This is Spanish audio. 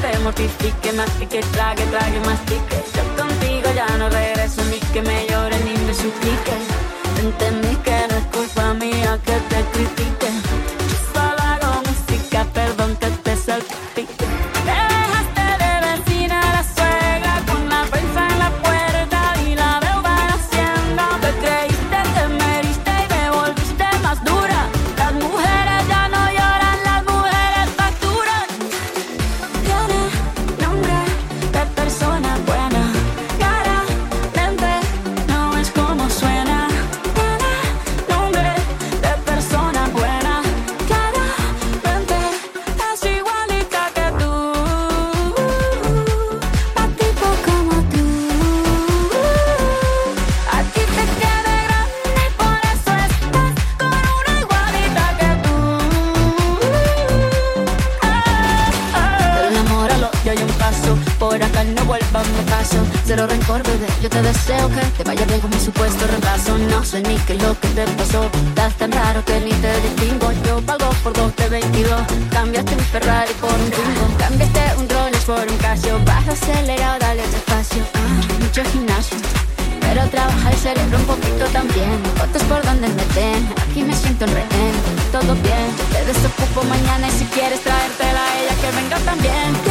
te mortifique, mastique, trague, trague, mastique. Yo contigo ya no regreso ni que me lloren ni me supliques. Entendí no vuelvas me paso. Cero rencor, bebé. Yo te deseo que te vaya bien con mi supuesto reemplazo. No sé ni qué es lo que te pasó. Estás tan raro que ni te distingo. Yo pago por dos de 22. Cambiaste mi Ferrari por un Twingo. Cambiaste un Rolex por un Casio. Vas acelerado, dale despacio. Ah, mucho gimnasio. Pero trabaja el cerebro un poquito también. Fotos por donde me den. Aquí me siento en rehén. Todo bien, te desocupo mañana. Y si quieres traértela a ella, que venga también.